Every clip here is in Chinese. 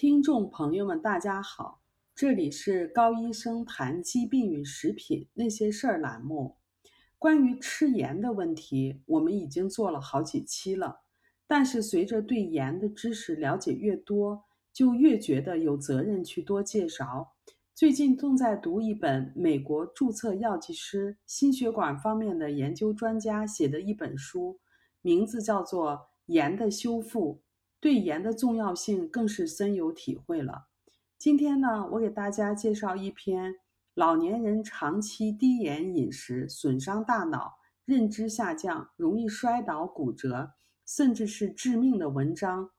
听众朋友们，大家好，这里是高医生谈疾病与食品那些事儿栏目。关于吃盐的问题，我们已经做了好几期了。但是随着对盐的知识了解越多，就越觉得有责任去多介绍。最近正在读一本美国注册药剂师、心血管方面的研究专家写的一本书，名字叫做《盐的修复》。对盐的重要性更是深有体会了。今天呢，我给大家介绍一篇老年人长期低盐饮食损伤大脑、认知下降、容易摔倒、骨折，甚至是致命的文章，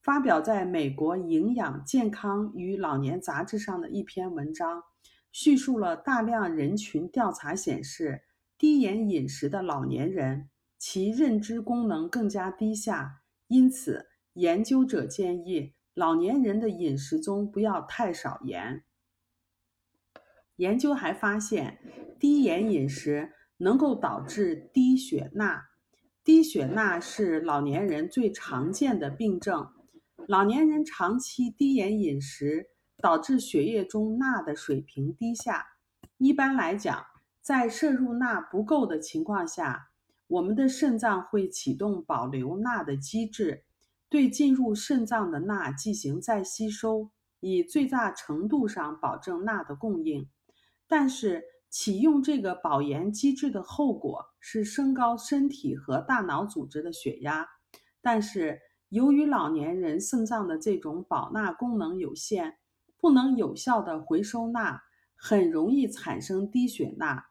发表在美国营养健康与老年杂志上的一篇文章，叙述了大量人群调查显示，低盐饮食的老年人其认知功能更加低下。因此，研究者建议老年人的饮食中不要太少盐。研究还发现，低盐饮食能够导致低血钠。低血钠是老年人最常见的病症。老年人长期低盐饮食导致血液中钠的水平低下。一般来讲，在摄入钠不够的情况下，我们的肾脏会启动保留钠的机制，对进入肾脏的钠进行再吸收，以最大程度上保证钠的供应。但是，启用这个保盐机制的后果是升高身体和大脑组织的血压。但是，由于老年人肾脏的这种保钠功能有限，不能有效的回收钠，很容易产生低血钠。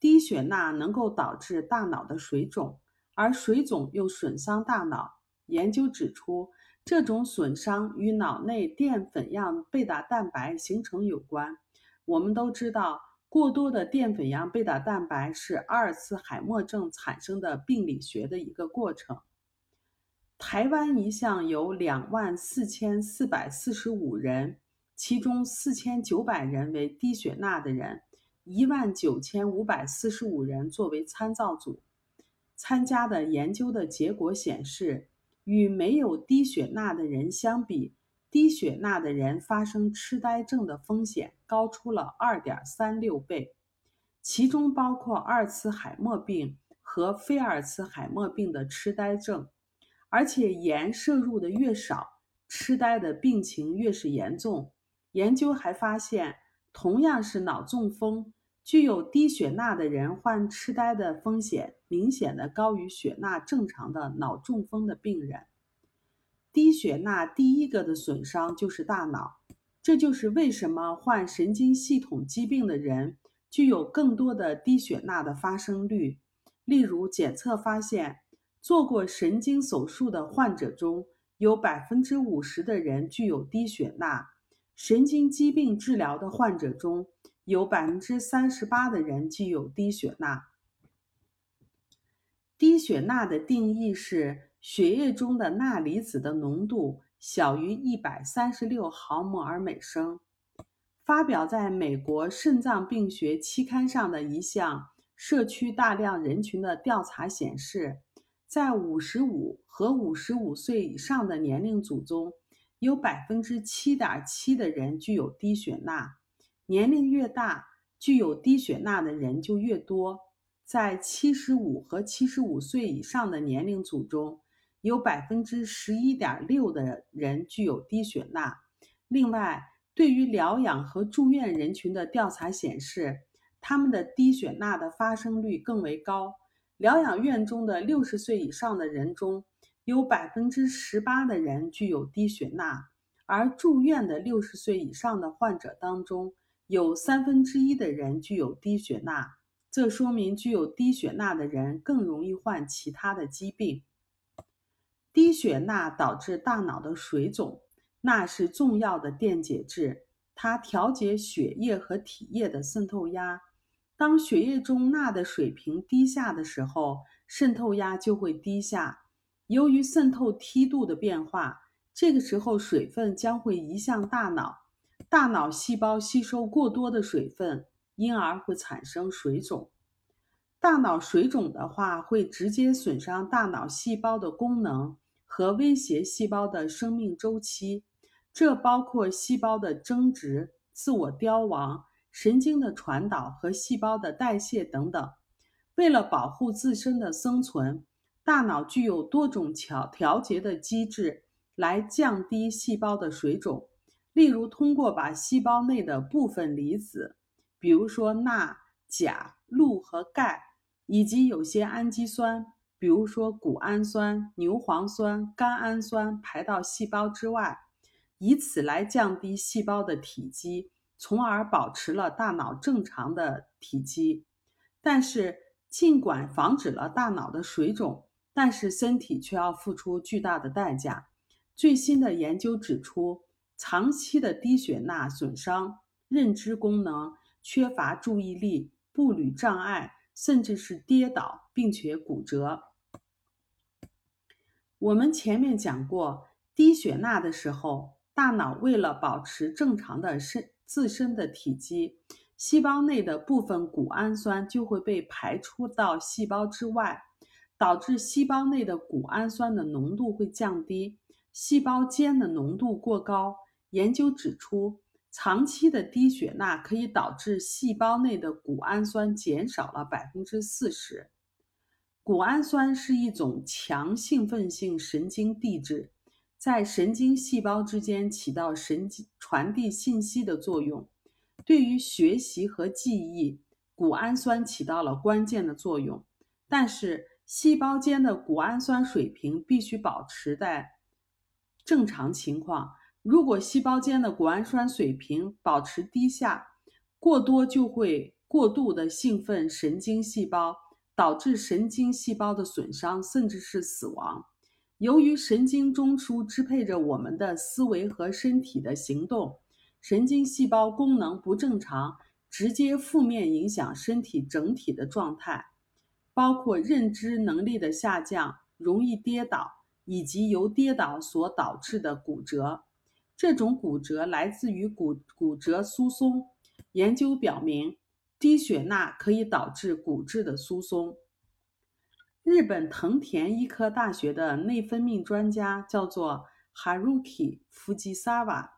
低血钠能够导致大脑的水肿，而水肿又损伤大脑。研究指出，这种损伤与脑内淀粉样贝塔蛋白形成有关。我们都知道，过多的淀粉样贝塔蛋白是阿尔茨海默症产生的病理学的一个过程。台湾一项有两万四千四百四十五人，其中四千九百人为低血钠的人。一万九千五百四十五人作为参照组。参加的研究的结果显示，与没有低血钠的人相比，低血钠的人发生痴呆症的风险高出了二点三六倍，其中包括阿尔茨海默病和非阿尔茨海默病的痴呆症，而且盐摄入的越少，痴呆的病情越是严重。研究还发现，同样是脑中风。具有低血钠的人患痴呆的风险明显的高于血钠正常的脑中风的病人。低血钠第一个的损伤就是大脑，这就是为什么患神经系统疾病的人具有更多的低血钠的发生率。例如，检测发现，做过神经手术的患者中有百分之五十的人具有低血钠；神经疾病治疗的患者中。有百分之三十八的人具有低血钠。低血钠的定义是血液中的钠离子的浓度小于一百三十六毫摩尔每升。发表在美国肾脏病学期刊上的一项社区大量人群的调查显示，在五十五和五十五岁以上的年龄组中，有百分之七点七的人具有低血钠。年龄越大，具有低血钠的人就越多。在七十五和七十五岁以上的年龄组中，有百分之十一点六的人具有低血钠。另外，对于疗养和住院人群的调查显示，他们的低血钠的发生率更为高。疗养院中的六十岁以上的人中有百分之十八的人具有低血钠，而住院的六十岁以上的患者当中，有三分之一的人具有低血钠，这说明具有低血钠的人更容易患其他的疾病。低血钠导致大脑的水肿，钠是重要的电解质，它调节血液和体液的渗透压。当血液中钠的水平低下的时候，渗透压就会低下。由于渗透梯度的变化，这个时候水分将会移向大脑。大脑细胞吸收过多的水分，因而会产生水肿。大脑水肿的话，会直接损伤大脑细胞的功能和威胁细胞的生命周期。这包括细胞的增殖、自我凋亡、神经的传导和细胞的代谢等等。为了保护自身的生存，大脑具有多种调调节的机制来降低细胞的水肿。例如，通过把细胞内的部分离子，比如说钠、钾、氯和钙，以及有些氨基酸，比如说谷氨酸、牛磺酸、甘氨酸，排到细胞之外，以此来降低细胞的体积，从而保持了大脑正常的体积。但是，尽管防止了大脑的水肿，但是身体却要付出巨大的代价。最新的研究指出，长期的低血钠损伤认知功能，缺乏注意力、步履障碍，甚至是跌倒，并且骨折。我们前面讲过，低血钠的时候，大脑为了保持正常的身自身的体积。细胞内的部分谷氨酸就会被排出到细胞之外，导致细胞内的谷氨酸的浓度会降低，细胞间的浓度过高。研究指出，长期的低血钠可以导致细胞内的谷氨酸减少了百分之四十。谷氨酸是一种强兴奋性神经递质，在神经细胞之间起到神经传递信息的作用。对于学习和记忆，谷氨酸起到了关键的作用。但是，细胞间的谷氨酸水平必须保持在正常情况。如果细胞间的谷氨酸水平保持低下，过多就会过度的兴奋神经细胞，导致神经细胞的损伤，甚至是死亡。由于神经中枢支配着我们的思维和身体的行动。神经细胞功能不正常，直接负面影响身体整体的状态，包括认知能力的下降、容易跌倒，以及由跌倒所导致的骨折。这种骨折来自于骨骨折疏松。研究表明，低血钠可以导致骨质的疏松。日本藤田医科大学的内分泌专家叫做 Haruki Fujisawa。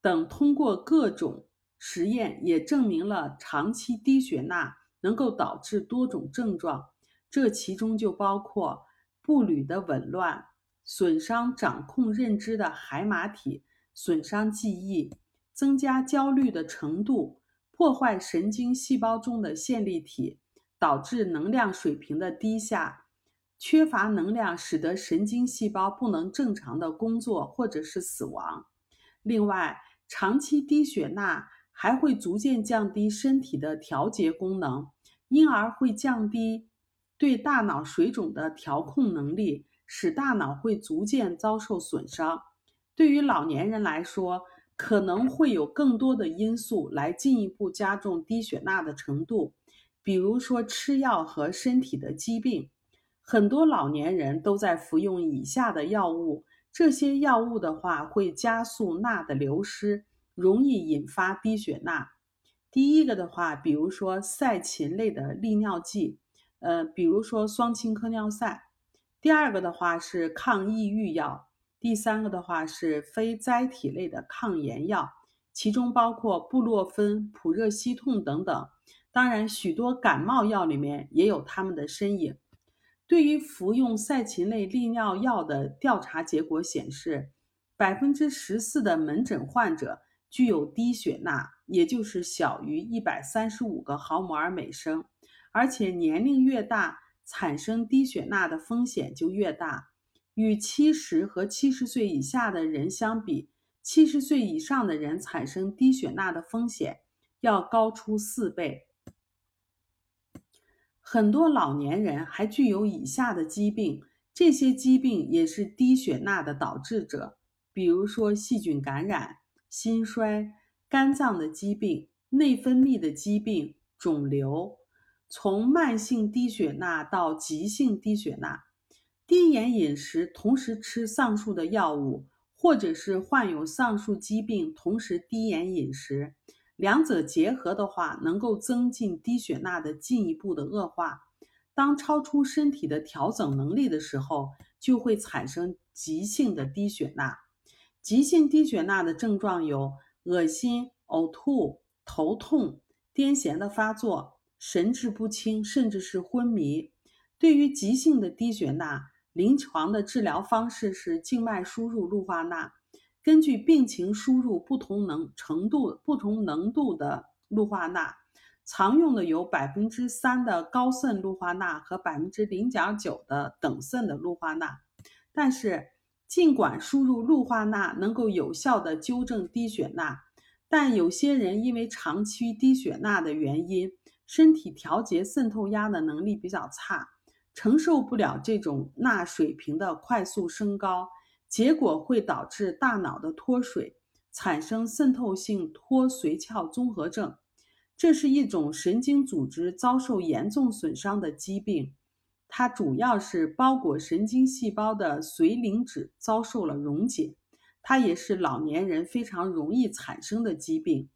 等通过各种实验也证明了长期低血钠能够导致多种症状，这其中就包括步履的紊乱、损伤掌控认知的海马体、损伤记忆、增加焦虑的程度、破坏神经细胞中的线粒体，导致能量水平的低下。缺乏能量使得神经细胞不能正常的工作，或者是死亡。另外，长期低血钠还会逐渐降低身体的调节功能，因而会降低对大脑水肿的调控能力，使大脑会逐渐遭受损伤。对于老年人来说，可能会有更多的因素来进一步加重低血钠的程度，比如说吃药和身体的疾病。很多老年人都在服用以下的药物。这些药物的话会加速钠的流失，容易引发低血钠。第一个的话，比如说赛嗪类的利尿剂，呃，比如说双氢克尿赛。第二个的话是抗抑郁药。第三个的话是非甾体类的抗炎药，其中包括布洛芬、普热西痛等等。当然，许多感冒药里面也有它们的身影。对于服用赛嗪类利尿药的调查结果显示，百分之十四的门诊患者具有低血钠，也就是小于一百三十五个毫摩尔每升，而且年龄越大，产生低血钠的风险就越大。与七十和七十岁以下的人相比，七十岁以上的人产生低血钠的风险要高出四倍。很多老年人还具有以下的疾病，这些疾病也是低血钠的导致者，比如说细菌感染、心衰、肝脏的疾病、内分泌的疾病、肿瘤。从慢性低血钠到急性低血钠，低盐饮食同时吃上述的药物，或者是患有上述疾病同时低盐饮食。两者结合的话，能够增进低血钠的进一步的恶化。当超出身体的调整能力的时候，就会产生急性的低血钠。急性低血钠的症状有恶心、呕吐、头痛、癫痫的发作、神志不清，甚至是昏迷。对于急性的低血钠，临床的治疗方式是静脉输入氯化钠，根据病情输入不同能程度、不同浓度的氯化钠。常用的有百分之三的高渗氯化钠和百分之零点九的等渗的氯化钠。但是，尽管输入氯化钠能够有效的纠正低血钠，但有些人因为长期低血钠的原因，身体调节渗透压的能力比较差，承受不了这种钠水平的快速升高，结果会导致大脑的脱水，产生渗透性脱髓鞘综合症。这是一种神经组织遭受严重损伤的疾病。它主要是包裹神经细胞的髓磷脂遭受了溶解，它也是老年人非常容易产生的疾病。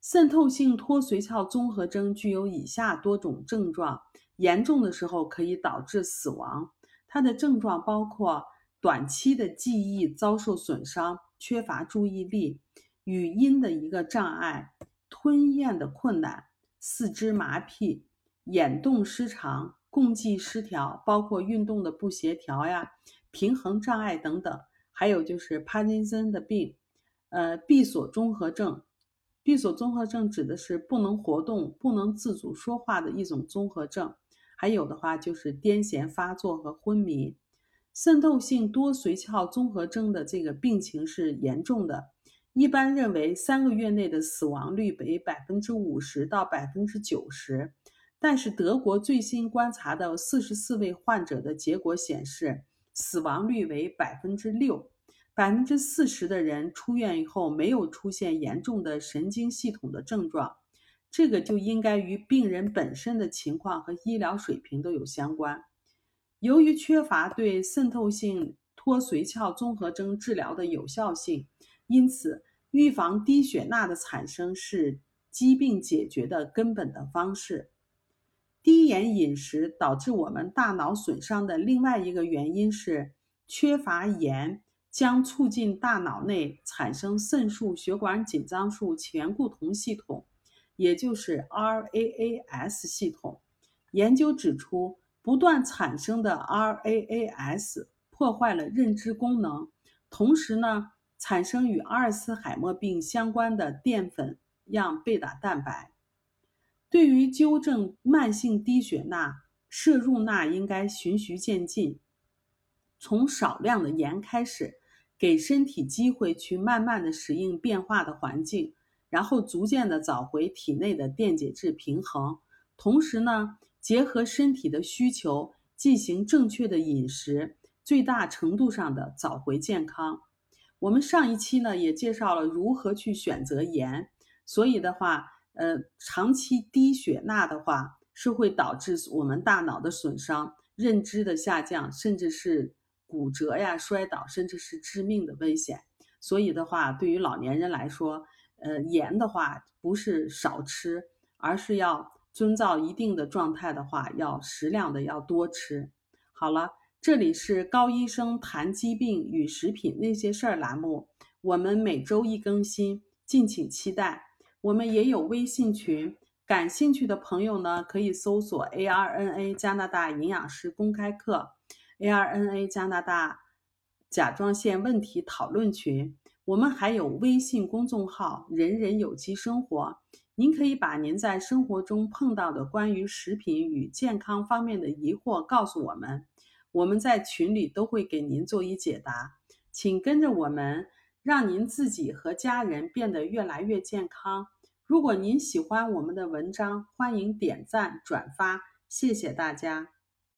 渗透性脱髓鞘综合征具有以下多种症状，严重的时候可以导致死亡。它的症状包括短期的记忆遭受损伤、缺乏注意力、语音的一个障碍、吞咽的困难、四肢麻痹、眼动失常。共济失调，包括运动的不协调呀、平衡障碍等等，还有就是帕金森的病，呃，闭锁综合症。闭锁综合症指的是不能活动、不能自主说话的一种综合症。还有的话就是癫痫发作和昏迷。渗透性多髓鞘综合征的这个病情是严重的，一般认为三个月内的死亡率为百分之五十到百分之九十。但是德国最新观察到四十四位患者的结果显示，死亡率为百分之六，百分之四十的人出院以后没有出现严重的神经系统的症状，这个就应该与病人本身的情况和医疗水平都有相关。由于缺乏对渗透性脱髓鞘综合征治疗的有效性，因此预防低血钠的产生是疾病解决的根本的方式。低盐饮食导致我们大脑损伤的另外一个原因是缺乏盐，将促进大脑内产生肾素血管紧张素醛固酮系统，也就是 RAAS 系统。研究指出，不断产生的 RAAS 破坏了认知功能，同时呢，产生与阿尔茨海默病相关的淀粉样贝塔蛋白。对于纠正慢性低血钠，摄入钠应该循序渐进，从少量的盐开始，给身体机会去慢慢的适应变化的环境，然后逐渐的找回体内的电解质平衡。同时呢，结合身体的需求进行正确的饮食，最大程度上的找回健康。我们上一期呢也介绍了如何去选择盐，所以的话。呃，长期低血钠的话，是会导致我们大脑的损伤、认知的下降，甚至是骨折呀、摔倒，甚至是致命的危险。所以的话，对于老年人来说，呃，盐的话不是少吃，而是要遵照一定的状态的话，要适量的要多吃。好了，这里是高医生谈疾病与食品那些事儿栏目，我们每周一更新，敬请期待。我们也有微信群，感兴趣的朋友呢，可以搜索 ARNA 加拿大营养师公开课，ARNA 加拿大甲状腺问题讨论群。我们还有微信公众号“人人有机生活”，您可以把您在生活中碰到的关于食品与健康方面的疑惑告诉我们，我们在群里都会给您做一解答。请跟着我们。让您自己和家人变得越来越健康。如果您喜欢我们的文章，欢迎点赞转发，谢谢大家。